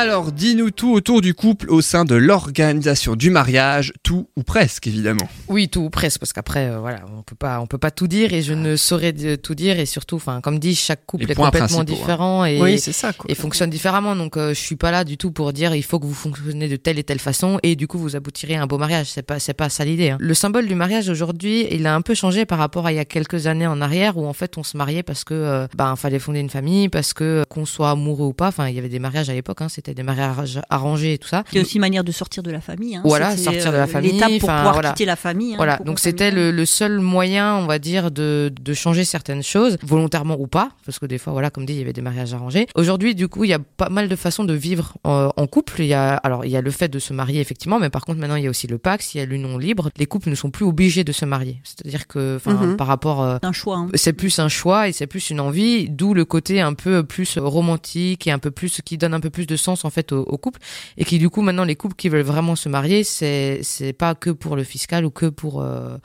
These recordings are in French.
Alors, dis-nous tout autour du couple au sein de l'organisation du mariage, tout ou presque évidemment. Oui, tout ou presque, parce qu'après, euh, voilà, on peut pas, on peut pas tout dire et je ne saurais tout dire et surtout, enfin, comme dit, chaque couple Les est complètement hein. différent et, Oui, c'est ça. Quoi. et fonctionne différemment. Donc, euh, je suis pas là du tout pour dire il faut que vous fonctionnez de telle et telle façon et du coup vous aboutirez à un beau mariage. C'est pas, c'est pas ça l'idée. hein. Le symbole du mariage aujourd'hui, il a un peu changé par rapport à il y a quelques années en arrière où en fait on se mariait parce que, euh, ben, fallait fonder une famille, parce que euh, qu'on soit amoureux ou pas. Enfin, il y avait des mariages à l'époque, hein, c'était des mariages arrangés et tout ça. Il y a aussi une manière de sortir de la famille. Hein. Voilà, sortir de la euh, famille, L'étape pour pouvoir voilà. quitter la famille. hein, Voilà, donc c'était le, le seul moyen, on va dire, de, de changer certaines choses, volontairement ou pas, parce que des fois, voilà, comme dit, il y avait des mariages arrangés. Aujourd'hui, du coup, il y a pas mal de façons de vivre euh, en couple. Il y a, alors, il y a le fait de se marier, effectivement, mais par contre, maintenant, il y a aussi le Pax, il y a l'union libre. Les couples ne sont plus obligés de se marier. C'est-à-dire que, enfin, Mhm. par rapport... euh, C'est un choix. hein. c'est plus un choix et c'est plus une envie, d'où le côté un peu plus romantique et un peu plus qui donne un peu plus de sens en fait au, au couple et qui du coup maintenant les couples qui veulent vraiment se marier, c'est c'est pas que pour le fiscal ou que pour euh,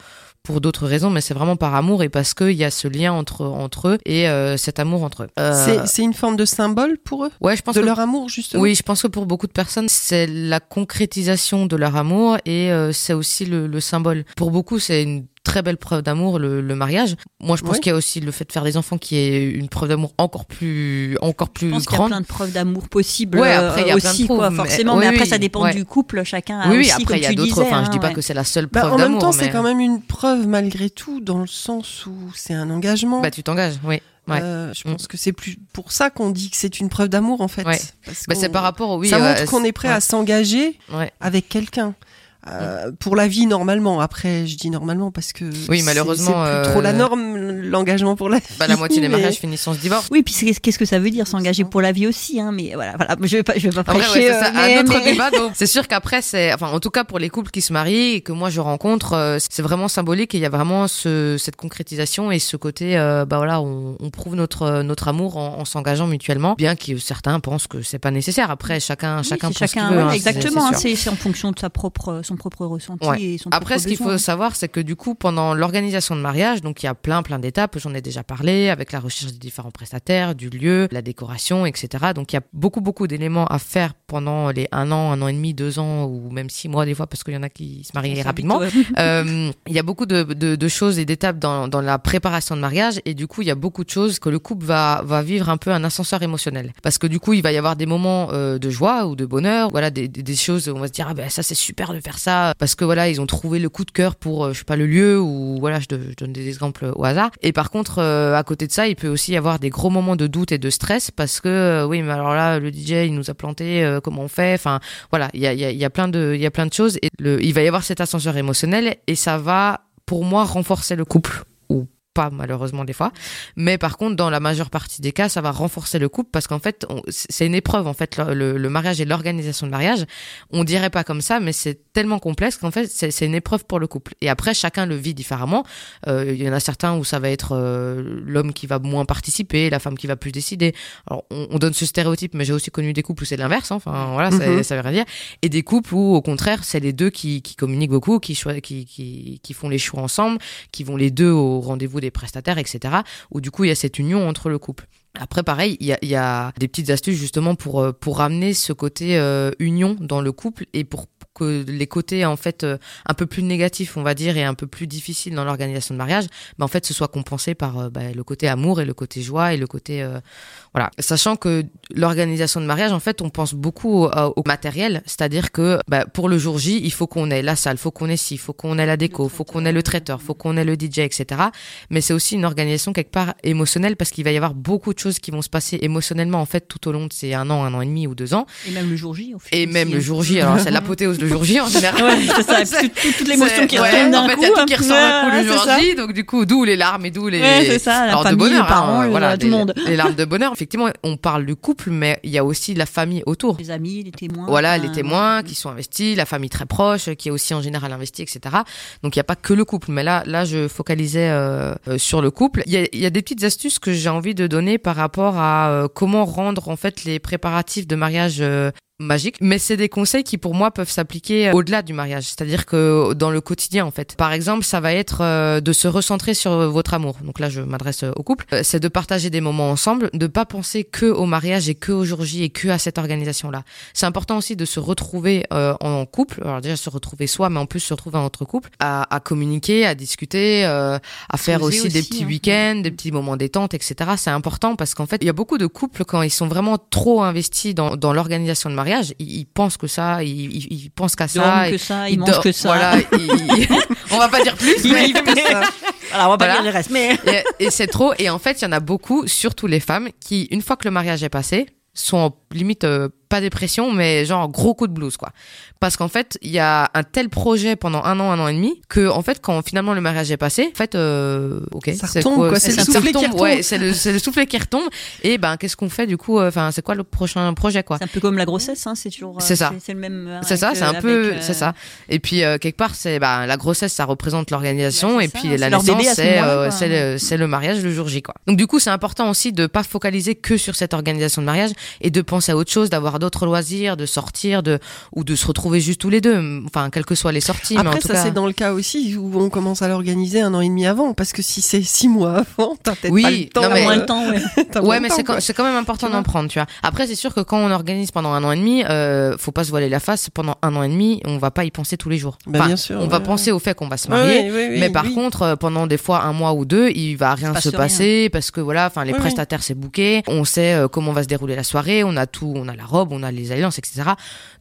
pour d'autres raisons, mais c'est vraiment par amour et parce qu'il y a ce lien entre entre eux et euh, cet amour entre eux. Euh, C'est- C'est une forme de symbole pour eux? Ouais, je pense De que leur amour, justement? Oui, je pense que pour beaucoup de personnes, c'est la concrétisation de leur amour et euh, c'est aussi le, le symbole. Pour beaucoup, c'est une très belle preuve d'amour, le, le mariage. Moi, je pense Oui. qu'il y a aussi le fait de faire des enfants qui est une preuve d'amour encore plus, encore plus Je pense qu'il y a grande. plein de preuves d'amour possibles Ouais, euh, après, il y a plein de aussi, quoi, preuves, mais- forcément. oui, Mais après, oui, ça dépend ouais. du couple. Chacun a oui, aussi, après, comme il y a tu d'autres. disais, Enfin, je dis hein, pas ouais. que c'est la seule Bah, preuve en même temps, c'est quand même une preuve malgré tout, dans le sens où c'est un engagement. Bah, tu t'engages, oui. Ouais. Euh, je Mm. pense que c'est plus pour ça qu'on dit que c'est une preuve d'amour en fait. Ouais. Parce Bah, c'est par rapport au oui. ça euh, montre qu'on est prêt à s'engager Ouais. avec quelqu'un. Euh, pour la vie normalement. Après, je dis normalement parce que Oui, c'est- malheureusement, c'est plus trop la euh, norme l'engagement pour la vie. Bah, la moitié des mariages finissent en se divorce. Oui, puis qu'est-ce que ça veut dire s'engager pour la vie aussi, hein, mais voilà, voilà, je vais pas, je vais pas prêcher. ouais, c'est ça, euh, mais- un autre mais- débat. donc, C'est sûr qu'après, c'est, enfin, en tout cas pour les couples qui se marient et que moi je rencontre, c'est vraiment symbolique. Et il y a vraiment ce, cette concrétisation et ce côté, euh, bah voilà, on, on prouve notre notre amour en, en s'engageant mutuellement, bien que certains pensent que c'est pas nécessaire. Après, chacun, Oui, chacun pense ce qu'il chacun, veut. ouais, hein, exactement. c'est hein. C'est c'est en fonction de sa propre, son propre ressenti Ouais. et son Après, propre ce qu'il faut savoir, c'est que du coup, pendant l'organisation de mariage, donc il y a plein, plein d'étapes. J'en ai déjà parlé avec la recherche des différents prestataires, du lieu, la décoration, etc. Donc il y a beaucoup, beaucoup d'éléments à faire pendant les un an, un an et demi, deux ans ou même six mois des fois, parce qu'il y en a qui se marient rapidement. vite, ouais. Euh, Il y a beaucoup de, de, de choses et d'étapes dans, dans la préparation de mariage et du coup il y a beaucoup de choses que le couple va, va vivre un peu un ascenseur émotionnel parce que du coup il va y avoir des moments euh, de joie ou de bonheur voilà des, des, des choses où on va se dire ah ben ça c'est super de faire ça parce que voilà ils ont trouvé le coup de cœur pour euh, je sais pas le lieu ou voilà je, donne des exemples au hasard. Et par contre euh, à côté de ça il peut aussi y avoir des gros moments de doute et de stress parce que euh, oui mais alors là le DJ il nous a planté comment on fait? Enfin voilà, il y a, y, a, y a plein de, il y a plein de choses et le, il va y avoir cet ascenseur émotionnel et ça va, pour moi, renforcer le couple. ou pas malheureusement des fois, mais par contre dans la majeure partie des cas ça va renforcer le couple parce qu'en fait c'est une épreuve en fait le, le- le mariage et l'organisation de mariage. On dirait pas comme ça mais c'est tellement complexe qu'en fait c'est une épreuve pour le couple. Et après chacun le vit différemment. Euh, il y en a certains où ça va être euh, l'homme qui va moins participer la femme qui va plus décider. Alors on, on donne ce stéréotype mais j'ai aussi connu des couples où c'est l'inverse hein. enfin voilà Mhm. ça veut rien dire. Et des couples où au contraire c'est les deux qui, qui communiquent beaucoup qui, qui, qui, qui font les choix ensemble qui vont les deux au rendez-vous des prestataires etc où du coup il y a cette union entre le couple après, pareil, il y a, il y a des petites astuces justement pour euh, pour ramener ce côté euh, union dans le couple et pour que les côtés en fait euh, un peu plus négatifs, on va dire, et un peu plus difficiles dans l'organisation de mariage, bah, en fait, ce soit compensé par euh, bah, le côté amour et le côté joie et le côté euh, voilà. Sachant que l'organisation de mariage, en fait, on pense beaucoup au, au matériel, c'est-à-dire que bah, pour le jour J, il faut qu'on ait la salle, faut qu'on ait ci, faut qu'on ait la déco, faut qu'on ait le traiteur, faut qu'on ait le DJ, etc. Mais c'est aussi une organisation quelque part émotionnelle parce qu'il va y avoir beaucoup de choses qui vont se passer émotionnellement en fait tout au long de ces un an, un an et demi ou deux ans, Et même le jour J. au et même le hein. jour J. Alors c'est l'apothéose le jour J en général. Ouais, c'est ça. C'est- Toute, l'émotion qui ouais, retombe d'un En fait, coup. il y a tout qui hein. ressort d'un coup le Ouais, jour ça. J, donc du coup, d'où les larmes et d'où les. Ouais, c'est ça, la Alors, de bonheur, les parents, hein, le- voilà, tout le monde. Les larmes de bonheur. Effectivement, on parle du couple, mais il y a aussi la famille autour. Les amis, les témoins. Voilà, les témoins qui sont investis, la famille très proche, qui est aussi en général investie, etc. Donc il n'y a pas que le couple, mais là, là, je focalisais euh, euh, sur le couple. Il y a, y a des petites astuces que j'ai envie de donner par rapport à euh, comment rendre en fait les préparatifs de mariage euh, magique, mais c'est des conseils qui pour moi peuvent s'appliquer euh, au-delà du mariage, c'est-à-dire que dans le quotidien en fait. Par exemple, ça va être euh, de se recentrer sur votre amour. Donc là, je m'adresse euh, au couple. Euh, C'est de partager des moments ensemble, de pas penser que au mariage et que au jour J et que à cette organisation-là. C'est important aussi de se retrouver euh, en couple. Alors déjà se retrouver soi, mais en plus se retrouver entre couples, à, à communiquer, à discuter, euh, à faire aussi, des petits hein. week-ends, des petits moments détente, etc. C'est important parce qu'en fait, il y a beaucoup de couples quand ils sont vraiment trop investis dans, dans l'organisation de mariage, ils, ils pensent que ça, ils, ils, pensent qu'à Ils ça. que ils- ça, ils mangent que ça. Voilà, ils- on va pas dire plus, Ils mais que ça. Alors, on va pas Voilà. dire le reste, mais. et, et c'est trop. Et en fait, il y en a beaucoup, surtout les femmes, qui, une fois que le mariage est passé, sont en limite euh, pas dépression, mais genre gros coup de blues, quoi. Parce qu'en fait, il y a un tel projet pendant un an, un an et demi, que en fait, quand finalement le mariage est passé, en fait, euh, ok, Ça retombe, quoi, c'est le soufflet qui retombe, retombe. Ouais, c'est le, c'est le soufflet qui retombe. Et ben, qu'est-ce qu'on fait du coup euh, Enfin, c'est quoi le prochain projet, quoi? C'est un peu comme la grossesse, hein, c'est toujours. euh, C'est ça. C'est le même. c'est ça, c'est un peu, euh, c'est ça. Et puis euh, quelque part, c'est bah, la grossesse, ça représente l'organisation, et ça, puis la naissance, ce c'est le, le mariage le jour J, quoi. Donc du coup, c'est important aussi de pas focaliser que sur cette organisation de mariage et de penser à autre chose, d'avoir d'autres loisirs, de sortir, de ou de se retrouver juste tous les deux. Enfin, quelles que soient les sorties, mais en Après, tout ça cas. c'est dans le cas aussi où on commence à l'organiser un an et demi avant, parce que si c'est six mois avant, t'as peut-être Oui, pas le temps. non, mais- moins le temps, ouais. moins mais c'est quand, même important d'en prendre, tu vois. Après, c'est sûr que quand on organise pendant un an et demi, euh, faut pas se voiler la face. Pendant un an et demi, on va pas y penser tous les jours. Bah, Enfin, bien sûr, on va ouais, penser au fait qu'on va se Ouais, marier. ouais, ouais, oui, mais par oui. contre, euh, pendant des fois un mois ou deux, il va rien se rien. passer parce que voilà, enfin les prestataires c'est booké, on sait euh, comment va se dérouler la soirée, on a tout, on a la robe, on a les alliances, etc.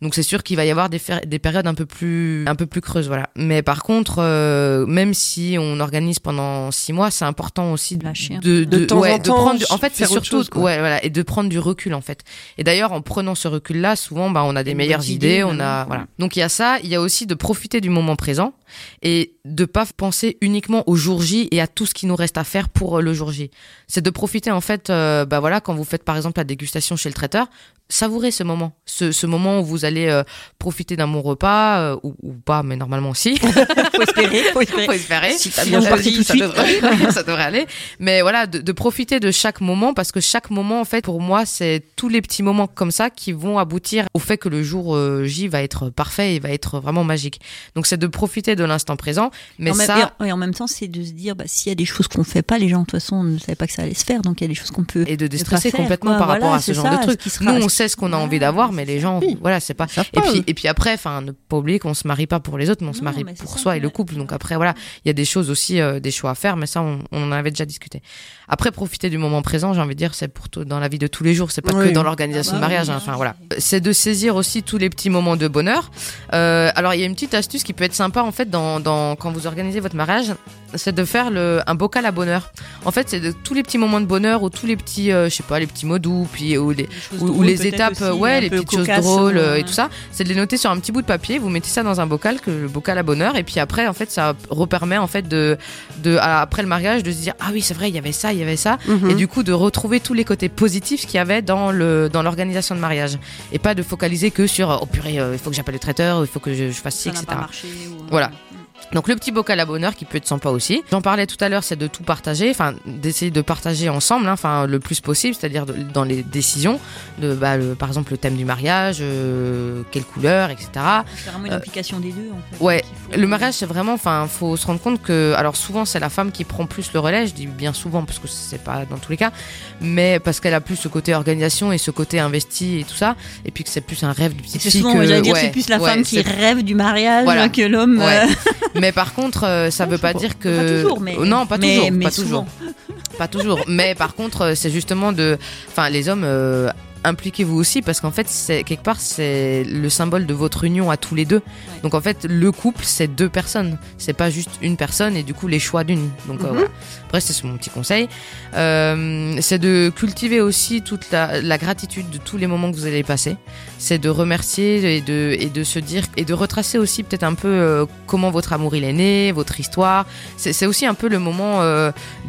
Donc c'est sûr qu'il va y avoir des, périodes un peu plus, un peu plus creuses, voilà. Mais par contre, euh, même si on organise pendant six mois, c'est important aussi de, de, temps ouais, en de temps, prendre. du- En fait, c'est surtout, chose, ouais, voilà, et de prendre du recul en fait. Et d'ailleurs, en prenant ce recul-là, souvent, bah, on a des Des meilleures idées, idées, on a, voilà. Donc il y a ça, il y a aussi de profiter du moment présent et de pas penser uniquement au jour J et à tout ce qui nous reste à faire pour euh, le jour J. C'est de profiter en fait, euh, bah voilà, quand vous faites par exemple la dégustation chez le traiteur, savourez ce moment, ce, ce moment où vous allez euh, profiter d'un bon repas euh, ou, ou pas, mais normalement aussi. Faut espérer, faut espérer. Faut espérer. Si t'as bien Euh, choisi tout de ça suite. devrait, ça devrait aller. Mais voilà, de, de profiter de chaque moment parce que chaque moment, en fait, pour moi, c'est tous les petits moments comme ça qui vont aboutir au fait que le jour euh, J va être parfait et va être vraiment magique. Donc c'est de profiter de l'instant présent. Mais en, même, ça, et en- et en même temps, c'est de se dire, bah, s'il y a des choses qu'on fait pas, les gens, de toute façon, ne savaient pas que ça allait se faire, donc il y a des choses qu'on peut. et de déstresser complètement quoi. par Voilà, rapport à ce genre ça, de truc. ce qui sera- Nous, on ce qu'on a envie d'avoir, mais les gens, Oui. voilà, c'est pas. Et puis, eux. et puis après, enfin, ne pas oublier qu'on se marie pas pour les autres, mais on se marie pour ça, soi et le couple. Donc après, voilà, il y a des choses aussi, euh, des choix à faire, mais ça, on, on en avait déjà discuté. Après, profiter du moment présent, j'ai envie de dire, c'est pour tout, dans la vie de tous les jours, c'est pas Oui. que dans l'organisation Ah de bah mariage. oui, hein. Enfin voilà, c'est de saisir aussi tous les petits moments de bonheur. Euh, alors, il y a une petite astuce qui peut être sympa en fait dans, dans quand vous organisez votre mariage, c'est de faire le, un bocal à bonheur. En fait, c'est de tous les petits moments de bonheur ou tous les petits, euh, je sais pas, les petits mots doux, puis ou les, choses ou, ou drôles les peut-être étapes, aussi, euh, ouais, les petites choses drôles euh, euh, et tout ça, c'est de les noter sur un petit bout de papier. Vous mettez ça dans un bocal, que le bocal à bonheur, et puis après, en fait, ça repermet en fait de, de après le mariage de se dire ah oui c'est vrai, il y avait ça, il y avait ça, Mhm. et du coup de retrouver tous les côtés positifs qu'il y avait dans le dans l'organisation de mariage, et pas de focaliser que sur oh purée, euh, il faut que j'appelle le traiteur, il faut que je, je fasse ci, Ça etc. pas marché. ou- Voilà. Donc le petit bocal à bonheur qui peut être sympa aussi. J'en parlais tout à l'heure, c'est de tout partager, enfin d'essayer de partager ensemble, hein, enfin le plus possible, c'est-à-dire dans les décisions, de bah, le- par exemple le thème du mariage, euh, quelle couleur, etc. C'est vraiment une Euh, implication des deux, en fait. ouais, Le mariage, c'est vraiment, enfin, faut se rendre compte que, alors souvent c'est la femme qui prend plus le relais. Je dis bien souvent parce que c'est pas dans tous les cas, mais parce qu'elle a plus ce côté organisation et ce côté investi et tout ça, et puis que c'est plus un rêve de petite C'est fille souvent, que- dire, ouais, c'est plus la ouais, femme qui rêve du mariage Voilà. que l'homme. Ouais. euh, Mais par contre, euh, ça Ouais, veut pas dire Pas que toujours, mais. non, pas mais- toujours, mais pas souvent. toujours, pas toujours. Mais par contre, euh, c'est justement de, enfin, les hommes. euh, Impliquez-vous aussi parce qu'en fait, c'est quelque part, c'est le symbole de votre union à tous les deux. Donc en fait, le couple, c'est deux personnes. C'est pas juste une personne et du coup les choix d'une. Donc euh, Mhm. voilà. Après, c'est mon petit conseil. Euh, c'est de cultiver aussi toute la, la gratitude de tous les moments que vous allez passer. C'est de remercier et de, et de se dire et de retracer aussi peut-être un peu euh, comment votre amour il est né, votre histoire. C'est c'est aussi un peu le moment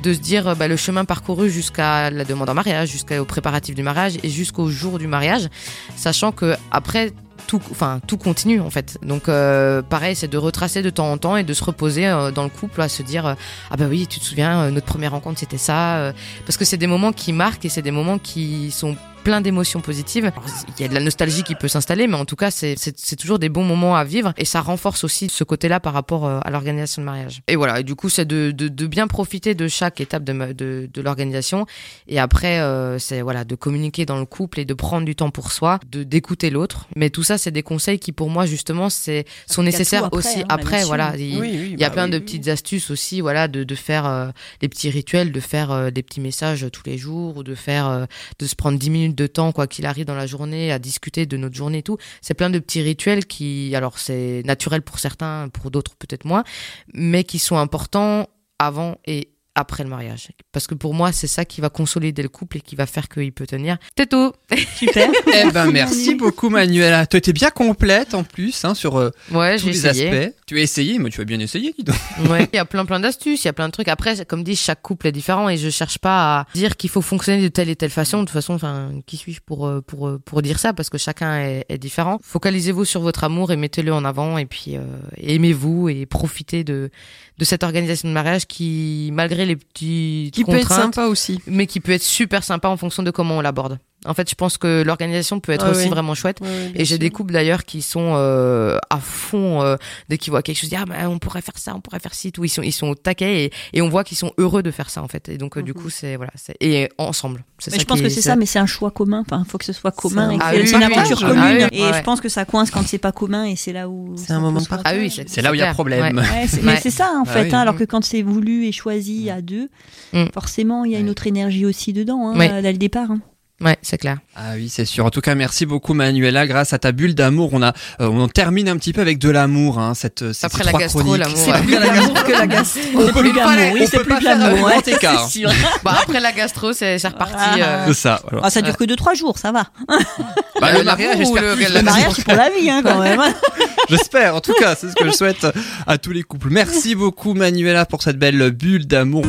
de se dire bah, le chemin parcouru jusqu'à la demande en mariage, jusqu'aux préparatifs du mariage et jusqu'au jour du mariage, sachant que après tout, enfin tout continue en fait. Donc euh, pareil, c'est de retracer de temps en temps et de se reposer euh, dans le couple à se dire euh, ah bah oui, tu te souviens, notre première rencontre c'était ça, parce que c'est des moments qui marquent et c'est des moments qui sont plein d'émotions positives. Il y a de la nostalgie qui peut s'installer, mais en tout cas, c'est- toujours des bons moments à vivre et ça renforce aussi ce côté-là par rapport euh, à l'organisation de mariage. Et voilà, et du coup, c'est de, de, de bien profiter de chaque étape de, de, de l'organisation et après, euh, c'est voilà, de communiquer dans le couple et de prendre du temps pour soi, de d'écouter l'autre. Mais tout ça, c'est des conseils qui, pour moi, justement, c'est sont nécessaires après, aussi hein, après. Voilà, il, Oui, oui, il y a bah plein oui, de oui. petites astuces aussi, voilà, de, de faire euh, des petits rituels, de faire euh, des petits messages tous les jours, ou de faire, euh, de se prendre 10 minutes de temps, quoi qu'il arrive dans la journée, à discuter de notre journée et tout. C'est plein de petits rituels qui, alors c'est naturel pour certains, pour d'autres peut-être moins, mais qui sont importants avant et après le mariage. Parce que pour moi, c'est ça qui va consolider le couple et qui va faire qu'il peut tenir. C'est tout. Super. Eh ben merci beaucoup Manuela. Tu étais bien complète en plus hein, sur euh, Ouais, tous j'ai les essayé. aspects. Tu as essayé, mais tu as bien essayé, dis donc. Ouais, il y a plein plein d'astuces, il y a plein de trucs. Après, comme dit, chaque couple est différent et je cherche pas à dire qu'il faut fonctionner de telle et telle façon. De toute façon, enfin, qui suis-je pour euh, pour euh, pour dire ça? Parce que chacun est, est différent. Focalisez-vous sur votre amour et mettez-le en avant et puis euh, aimez-vous et profitez de de cette organisation de mariage qui, malgré les petits Qui peut être contraintes, sympa aussi. mais qui peut être super sympa en fonction de comment on l'aborde. En fait, je pense que l'organisation peut être Ah aussi oui. vraiment chouette. Et j'ai des couples d'ailleurs qui sont euh, à fond euh, dès qu'ils voient quelque chose, ils disent, ah bah, on pourrait faire ça, on pourrait faire ci, tout. Ils sont ils sont au taquet et, et on voit qu'ils sont heureux de faire ça en fait. Et donc euh, du Mhm. coup c'est voilà, c'est et ensemble. Mais ça je pense qui que est- c'est ça, mais c'est un choix commun. Enfin, il faut que ce soit commun. C'est Ah c'est oui, une aventure commune. Ah oui, et ouais. je pense que ça coince quand c'est pas commun et c'est là où. C'est un moment. Ah oui, c'est là où il y a problème. Mais c'est ça en Ah fait, hein, alors que quand c'est voulu et choisi à deux, Mm. forcément il y a une autre énergie aussi dedans, hein, dès le départ. Ouais, c'est clair. Ah oui, c'est sûr. En tout cas, merci beaucoup Manuela. Grâce à ta bulle d'amour, on a, euh, on en termine un petit peu avec de l'amour, hein, cette, ces, Après ces la trois gastro, l'amour, C'est plus Plus la l'amour que la gastro. On peut plus pas, l'amour, oui, c'est plus l'amour, grand ouais, écart. c'est sûr. Bah après la gastro, c'est c'est reparti. Ah. euh, C'est ça. voilà. Ah, ça dure que 2-3 jours, ça va. Bah, Euh, mariage, j'espère Le mariage, c'est pour la vie hein, quand même. J'espère. En tout cas, c'est ce que je souhaite à tous les couples. Merci beaucoup Manuela pour cette belle bulle d'amour.